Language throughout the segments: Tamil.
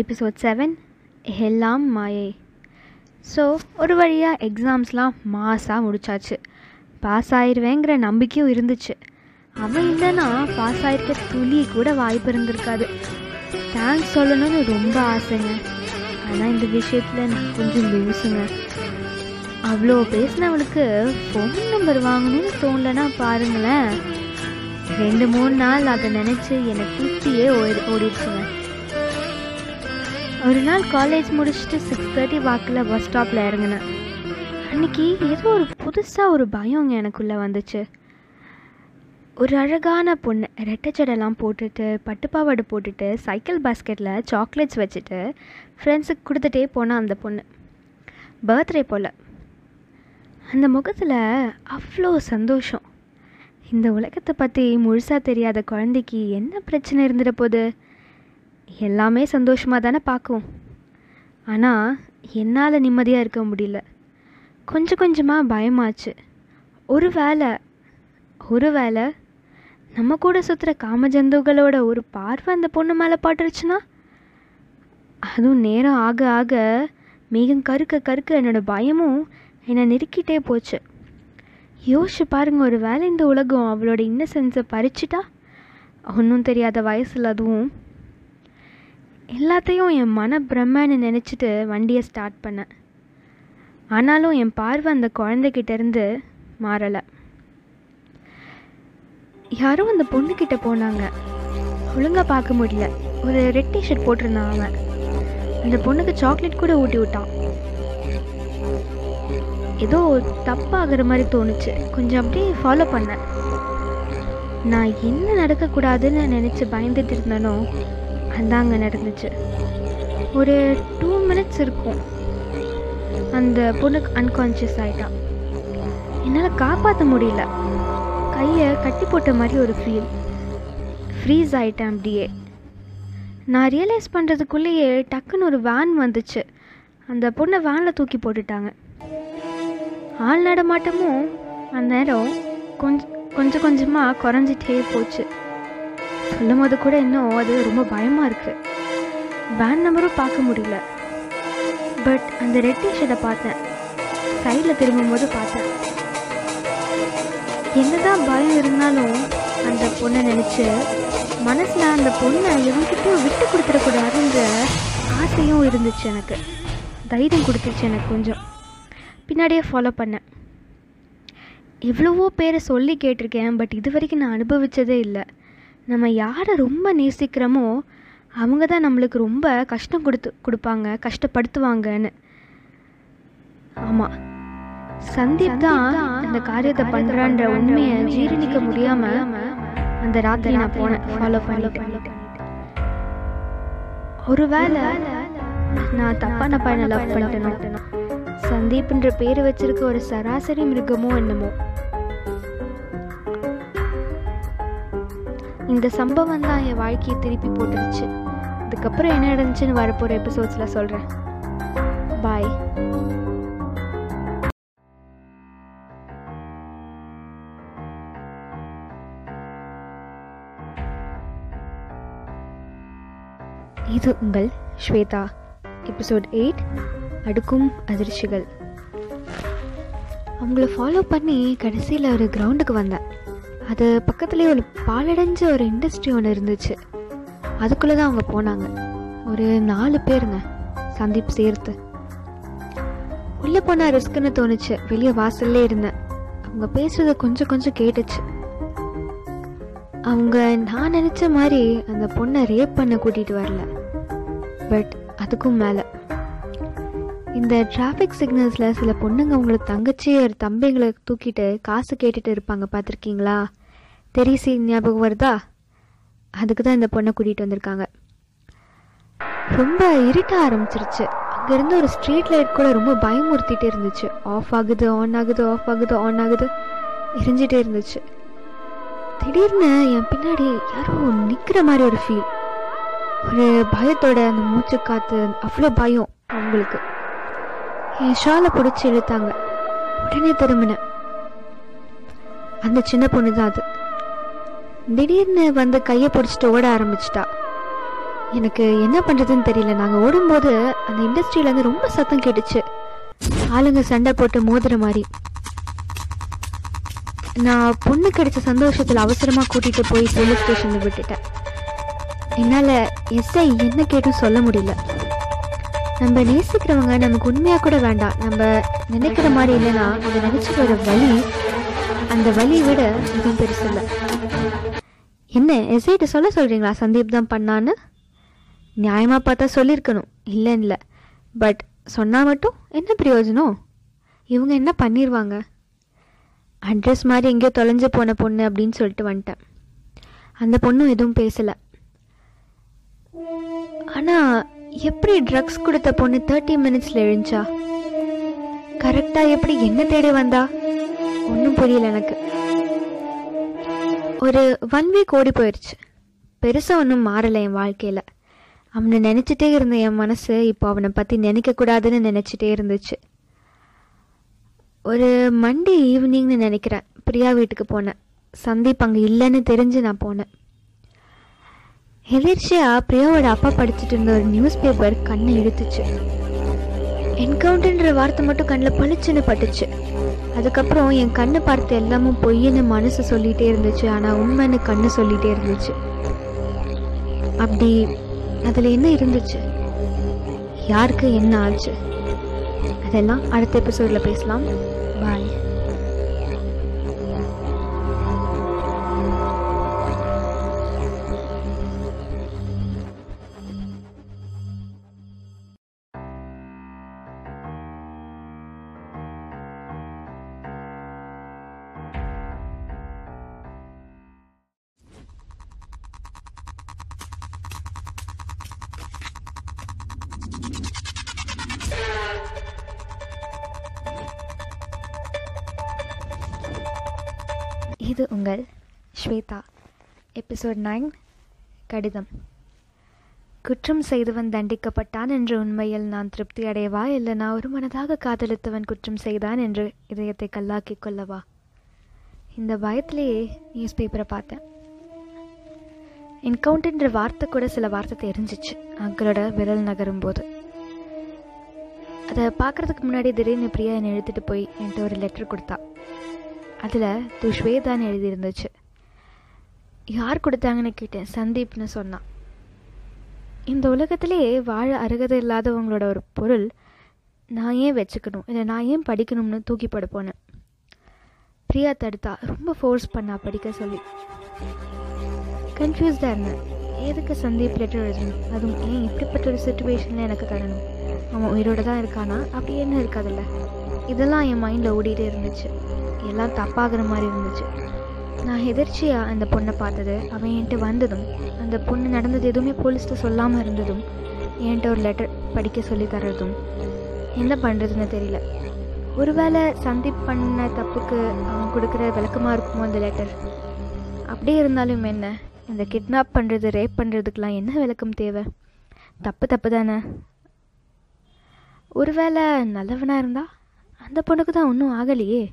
எபிசோட் செவன் எல்லாம் மாயை ஸோ ஒரு வழியாக எக்ஸாம்ஸ்லாம் மாசாக முடிச்சாச்சு. பாஸ் ஆயிடுவேங்கிற நம்பிக்கையும் இருந்துச்சு. அவன் இல்லைன்னா பாஸ் ஆயிருக்க துளி கூட வாய்ப்பு இருந்திருக்காது. தேங்க்ஸ் சொல்லணும்னு ரொம்ப ஆசைங்க. ஆனால் இந்த விஷயத்தில் நான் கொஞ்சம் லூசுங்க. அவ்வளோ பேசினவளுக்கு ஃபோன் நம்பர் வாங்கணும்னு தோணலைன்னா பாருங்களேன். ரெண்டு மூணு நாள் அதை நினச்சி எனக்கு தூக்கியே ஓடி ஓடிடுச்சுங்க. ஒரு நாள் காலேஜ் முடிச்சுட்டு சிக்ஸ் தேர்ட்டி வாக்கில் பஸ் ஸ்டாப்பில் இறங்கினேன். அன்னைக்கு ஏதோ ஒரு புதுசாக ஒரு பயங்க எனக்குள்ளே வந்துச்சு. ஒரு அழகான பொண்ணு ரெட்டைச்சடெல்லாம் போட்டுட்டு பட்டுப்பாவாடை போட்டுட்டு சைக்கிள் பாஸ்கெட்டில் சாக்லேட்ஸ் வச்சுட்டு ஃப்ரெண்ட்ஸுக்கு கொடுத்துட்டே போனால் அந்த பொண்ணு. பர்த்டே போல். அந்த முகத்தில் அவ்வளோ சந்தோஷம். இந்த உலகத்தை பற்றி முழுசாக தெரியாத குழந்தைக்கு என்ன பிரச்சனை இருந்துட போகுது? எல்லாமே சந்தோஷமாக தானே பார்க்கும் ஆனால் என்னால் நிம்மதியாக இருக்க முடியல. கொஞ்சம் கொஞ்சமாக பயமாச்சு. ஒரு வேளை ஒரு வேளை நம்ம கூட சுற்றுற காமஜந்துகளோட ஒரு பார்வை அந்த பொண்ணு மேலே பாட்டுருச்சுன்னா? அதுவும் நேரம் ஆக ஆக மேகம் கருக்க கருக்க என்னோடய பயமும் என்னை நெருக்கிட்டே போச்சு. யோசிச்சு பாருங்கள் ஒரு வேளை இந்த உலகம் அவளோட இன்னசென்ஸை பறிச்சிட்டா? ஒன்றும் தெரியாத வயசில் அதுவும் எல்லாத்தையும் என் மன பிரம்மன்னு நினச்சிட்டு வண்டியை ஸ்டார்ட் பண்ணேன். ஆனாலும் என் பார்வை அந்த குழந்தைகிட்டேருந்து மாறலை. யாரோ அந்த பொண்ணுக்கிட்ட போனாங்க. ஒழுங்காக பார்க்க முடியல. ஒரு ரெட் டிஷர்ட் போட்டிருந்தான் அவன். அந்த பொண்ணுக்கு சாக்லேட் கூட ஊட்டி விட்டான். ஏதோ தப்பாகிற மாதிரி தோணுச்சு. கொஞ்சம் அப்படியே ஃபாலோ பண்ணேன். நான் என்ன நடக்கக்கூடாதுன்னு நினச்சி பயந்துட்டு இருந்தேனோ அதான் அங்கே நடந்துச்சு. ஒரு டூ மினிட்ஸ் இருக்கும். அந்த பொண்ணுக்கு அன்கான்ஷியஸ் ஆகிட்டான் என்னால் காப்பாற்ற முடியல. கையை கட்டி போட்ட மாதிரி ஒரு ஃபீல் ஃப்ரீஸ் ஆகிட்டேன் அப்படியே. நான் ரியலைஸ் பண்ணுறதுக்குள்ளேயே டக்குன்னு ஒரு வேன் வந்துச்சு. அந்த பொண்ணை வேனில் தூக்கி போட்டுட்டாங்க. ஆள் நடமாட்டமும் அந்த நேரம் கொஞ்சம் கொஞ்சம் கொஞ்சமாக குறைஞ்சிட்டே போச்சு. சொல்லும் போது கூட இன்னும் அது ரொம்ப பயமாக இருக்குது வேன் நம்பரும் பார்க்க முடியல. பட் அந்த ரெட் டிஷர்ட்டை பார்த்தேன். சைடில் திரும்பும்போது பார்த்தேன். என்னதான் பயம் இருந்தாலும் அந்த பொண்ணை நினச்சி மனசில் அந்த பொண்ணை எவன்கிட்டயும் விட்டு கொடுத்துடக்கூடாதுன்ற ஆசையும் இருந்துச்சு எனக்கு. தைரியம் கொடுத்துச்சு எனக்கு கொஞ்சம். பின்னாடியே ஃபாலோ பண்ணேன். எவ்வளவோ பேரை சொல்லி கேட்டிருக்கேன் பட் இது வரைக்கும் நான் அனுபவித்ததே இல்லை. நம்ம யாரை ரொம்ப நேசிக்கிறோமோ அவங்க தான் நம்மளுக்கு ரொம்ப கஷ்டம் கொடுத்து கொடுப்பாங்க கஷ்டப்படுத்துவாங்கன்னு. ஆமாம் சந்தீப் தான் அந்த காரியத்தை பண்ணுறான்ற உண்மையை ஜீரணிக்க முடியாமல் அந்த ராத்திரி நான் போனேன் ஃபாலோ பண்ணிட்டு ஒருவேளை நான் தப்பான பையனை லவ் பண்ணிட்டேனோ? சந்தீப்ன்ற பேர் வச்சிருக்க ஒரு சராசரி மிருகமோ என்னமோ? இந்த சம்பவம் தான் என் வாழ்க்கையை திருப்பி போட்டுருச்சு. இதுக்கப்புறம் என்ன நடந்துச்சுன்னு வரப்போகிற எபிசோட்ஸில் சொல்கிறேன் பாய் இது உங்கள் ஸ்வேதா. எபிசோட் எயிட் அடுக்கும் அதிர்ச்சிகள். அவங்கள ஃபாலோ பண்ணி கடைசியில் ஒரு கிரவுண்டுக்கு வந்தேன். அது பக்கத்துலேயே ஒரு பாலடைஞ்ச ஒரு இண்டஸ்ட்ரி ஒன்று இருந்துச்சு. அதுக்குள்ளே தான் அவங்க போனாங்க. ஒரு நாலு பேருங்க சந்தீப் சேர்த்து. உள்ளே போனால் ரிஸ்க்குன்னு தோணுச்சு. வெளியே வாசல்லே இருந்தேன். அவங்க பேசுறது கொஞ்சம் கொஞ்சம் கேட்டுச்சு. அவங்க நான் நினச்ச மாதிரி அந்த பொண்ணை ரேப் பண்ண கூட்டிகிட்டு வரல. பட் அதுக்கும் மேலே. இந்த டிராஃபிக் சிக்னல்ஸில் சில பொண்ணுங்க உங்களுக்கு தங்கச்சி ஒரு தம்பிங்களை தூக்கிட்டு காசு கேட்டுட்டு இருப்பாங்க பார்த்துருக்கீங்களா? தெரிசி ஞாபகம் வருதா? அதுக்கு தான் இந்த பொண்ணை கூட்டிகிட்டு வந்திருக்காங்க. ரொம்ப இருட்ட ஆரம்பிச்சிருச்சு. அங்கேருந்து ஒரு ஸ்ட்ரீட் லைட் கூட ரொம்ப பயமுறுத்திட்டே இருந்துச்சு. ஆஃப் ஆகுது ஆன் ஆகுது ஆஃப் ஆகுது ஆன் ஆகுது. எரிஞ்சிட்டே இருந்துச்சு. திடீர்னு என் பின்னாடி யாரோ நிற்கிற மாதிரி ஒரு ஃபீல் ஒரு பயத்தோட அந்த மூச்சு காத்து அவ்வளோ பயம் அவங்களுக்கு. என் ஷாலை பிடிச்சி இழுத்தாங்க. உடனே திரும்பினேன். அந்த சின்ன பொண்ணு தான் அது. திடீர்னு வந்து கையை பிடிச்சிட்டு ஓட ஆரம்பிச்சிட்டா. எனக்கு என்ன பண்ணுறதுன்னு தெரியல. நாங்கள் ஓடும்போது அந்த இண்டஸ்ட்ரியிலேருந்து ரொம்ப சத்தம் கேட்டுச்சு. ஆளுங்க சண்டை போட்டு மோதுற மாதிரி. நான் பொண்ணு கிடைச்ச சந்தோஷத்தில் அவசரமாக கூட்டிகிட்டு போய் போலீஸ் ஸ்டேஷனில் விட்டுட்டேன். என்னால் எஸ்ஐ என்ன கேட்டும் சொல்ல முடியல. நம்ம நேசிக்கிறவங்க நமக்கு உண்மையாக கூட வேண்டாம். நம்ம நினைக்கிற மாதிரி இல்லைன்னா அதை நினச்சிக்கிற வழி அந்த வழியை விட எதுவும் பெருசில்லை என்ன எஸ்ஐட்ட சொல்ல சொல்கிறீங்களா சந்தீப் தான் பண்ணான்னு? நியாயமாக பார்த்தா சொல்லியிருக்கணும் இல்லை இல்லை. பட் சொன்னால் மட்டும் என்ன பிரயோஜனம்? இவங்க என்ன பண்ணிடுவாங்க அட்ரஸ் மாதிரி எங்கேயோ தொலைஞ்சு போன பொண்ணு அப்படின்னு சொல்லிட்டு வந்துட்டேன். அந்த பொண்ணும் எதுவும் பேசலை. ஆனால் எப்படி ட்ரக்ஸ் கொடுத்த பொண்ணு தேர்ட்டி மினிட்ஸில் எழுந்துச்சா? கரெக்டாக எப்படி என்ன தேடி வந்தா? ஒன்றும் புரியல எனக்கு. ஒரு ஒன் வீக் ஓடி போயிடுச்சு பெருசாக ஒன்றும் மாறலை என் வாழ்க்கையில். அவனை நினச்சிட்டே இருந்த என் மனசு இப்போ அவனை பற்றி நினைக்கக்கூடாதுன்னு நினச்சிட்டே இருந்துச்சு. ஒரு மண்டே ஈவினிங்னு நினைக்கிறேன். பிரியா வீட்டுக்கு போனேன். சந்தீப் அங்கே இல்லைன்னு தெரிஞ்சு நான் போனேன். எதிர்ச்சியாக பிரியாவோட அப்பா படிச்சுட்டு இருந்த ஒரு நியூஸ் பேப்பர் கண்ணை இழுத்துச்சு. என்கவுண்டர்ன்ற வார்த்தை மட்டும் கண்ணில் பளிச்சுன்னு பட்டுச்சு. அதுக்கப்புறம் என் கண்ணை பார்த்து எல்லாமும் பொய்ன்னு மனசு சொல்லிகிட்டே இருந்துச்சு. ஆனால் உண்மைன்னு கண்ணு சொல்லிகிட்டே இருந்துச்சு. அப்படி அதில் என்ன இருந்துச்சு? யாருக்கு என்ன ஆச்சு? அதெல்லாம் அடுத்த எபிசோடில் பேசலாம். பாய் இது உங்கள் ஸ்வேதா எபிசோட் நைன் கடிதம். குற்றம் செய்தவன் தண்டிக்கப்பட்டான் என்ற உண்மையில் நான் திருப்தி அடையவா? இல்லை நான் ஒரு மனதாக காதலித்தவன் குற்றம் செய்தான் என்று இதயத்தை கல்லாக்கிக் கொள்ளவா? இந்த பயத்திலேயே நியூஸ் பேப்பரை பார்த்தேன் என்கவுண்டர்ன்ற வார்த்தை கூட சில வார்த்தை தெரிஞ்சிச்சு. அங்கிளோட விரல் நகரும் போது அதை பார்க்குறதுக்கு முன்னாடி திடீர்னு பிரியா என்னை எழுத்துட்டு போய் என்கிட்ட ஒரு லெட்டர் கொடுத்தா. அதில் துஷ்வேதான் எழுதியிருந்துச்சு. யார் கொடுத்தாங்கன்னு கேட்டேன். சந்தீப்னு சொன்னான். இந்த உலகத்திலே வாழ அருகதை இல்லாதவங்களோட ஒரு பொருள் நான் ஏன் வச்சுக்கணும்? இல்லை நான் ஏன் படிக்கணும்னு தூக்கி போட போனேன்? பிரியா தடுத்தா ரொம்ப ஃபோர்ஸ் பண்ணா படிக்க சொல்லி. கன்ஃபியூஸ்டாக இருந்தேன். எதுக்கு சந்தீப் லெட்டர் எழுதணும்? அதுவும் ஏன் இப்படிப்பட்ட ஒரு சுச்சுவேஷனில் எனக்கு தரணும்? அவன் உயிரோட தான் இருக்கானா? அப்படி என்ன இருக்காதுல்ல? இதெல்லாம் என் மைண்டில் ஓடிட்டே இருந்துச்சு. எல்லாம் தப்பாகிற மாதிரி இருந்துச்சு. நான் எதிர்ச்சியாக அந்த பொண்ணை பார்த்தது அவன் என்கிட்ட வந்ததும் அந்த பொண்ணு நடந்தது எதுவுமே போலீஸ்கிட்ட சொல்லாமல் இருந்ததும் என்கிட்ட ஒரு லெட்டர் படிக்க சொல்லி தர்றதும் என்ன பண்ணுறதுன்னு தெரியல. ஒருவேளை சந்தீப் பண்ண தப்புக்கு அவன் கொடுக்குற விளக்கமாக இருக்குமோ அந்த லெட்டர் அப்படியே இருந்தாலும் என்ன? இந்த கிட்னாப் பண்ணுறது ரேப் பண்ணுறதுக்கெலாம் என்ன விளக்கம் தேவை? தப்பு தப்பு தானே? ஒருவேளை நல்லவனாக இருந்தா அந்த பொண்ணுக்கு தான் ஒன்றும் ஆகலையே.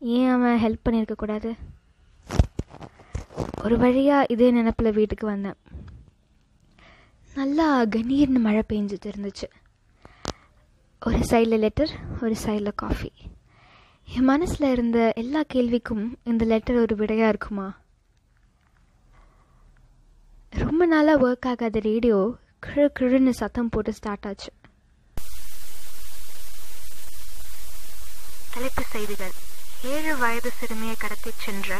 ஏன் அவன் ஹெல்ப் பண்ணியிருக்கக்கூடாது ஒரு வழியாக இதே நினப்பில் வீட்டுக்கு வந்தேன். நல்லா கணீர்னு மழை பெஞ்சிட்டு இருந்துச்சு. ஒரு சைடில் லெட்டர் ஒரு சைடில் காஃபி என் மனசில் இருந்த எல்லா கேள்விக்கும் இந்த லெட்டர் ஒரு விடையாக இருக்குமா? ரொம்ப நாளாக ஒர்க் ஆகாத ரேடியோ கிழு கிழுன்னு சத்தம் போட்டு ஸ்டார்ட் ஆச்சு. தலைப்பு செய்திகள். ஏழு வயது சிறுமியை கடத்தி சென்ற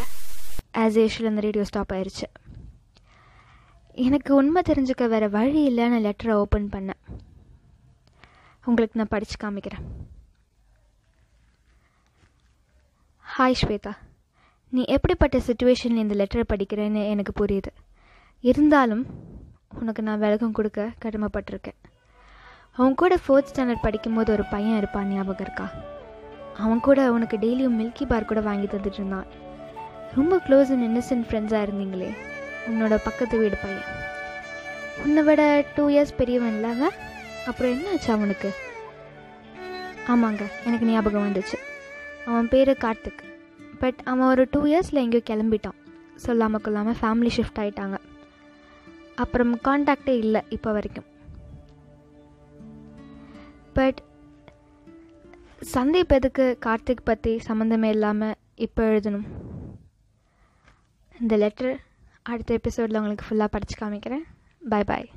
ஆஸ் யூஷுவல் அந்த ரேடியோ ஸ்டாப் ஆயிடுச்சு எனக்கு உண்மை தெரிஞ்சுக்க வேறு வழி இல்லைன்னு லெட்டரை ஓப்பன் பண்ணேன். உங்களுக்கு நான் படித்து காமிக்கிறேன். ஹாய் ஸ்வேதா. நீ எப்படிப்பட்ட சுச்சுவேஷனில் இந்த லெட்டரை படிக்கிறேன்னு எனக்கு புரியுது. இருந்தாலும் உனக்கு நான் விலகம் கொடுக்க கடமைப்பட்டிருக்கேன். அவன் கூட ஃபோர்த் ஸ்டாண்டர்ட் படிக்கும்போது ஒரு பையன் இருப்பான் ஞாபகம் இருக்கா? அவன் கூட உனக்கு டெய்லியும் மில்கி பார் கூட வாங்கி தந்துட்டு இருந்தான். ரொம்ப க்ளோஸ் அண்ட் இன்னசென்ட் ஃப்ரெண்ட்ஸாக இருந்தீங்களே. உன்னோட பக்கத்து வீடு பையன். உன்னை விட டூ இயர்ஸ் பெரியவன் இல்லாங்க அப்புறம் என்ன ஆச்சு அவனுக்கு? ஆமாங்க எனக்கு ஞாபகம் வந்துச்சு. அவன் பேர் கார்த்திக். பட் அவன் ஒரு டூ இயர்ஸில் எங்கேயோ கிளம்பிட்டான். சொல்லாமல் கொள்ளாமல் ஃபேமிலி ஷிஃப்ட் ஆகிட்டாங்க அப்புறம் காண்டாக்டே இல்லை இப்போ வரைக்கும். பட் சந்தீப் எதுக்கு கார்த்திக் பற்றி சம்மந்தமே இல்லாமல் இப்போ எழுதணும். இந்த லெட்டர் அடுத்த எபிசோடில் உங்களுக்கு ஃபுல்லாக படித்து காமிக்கிறேன். பாய் பாய்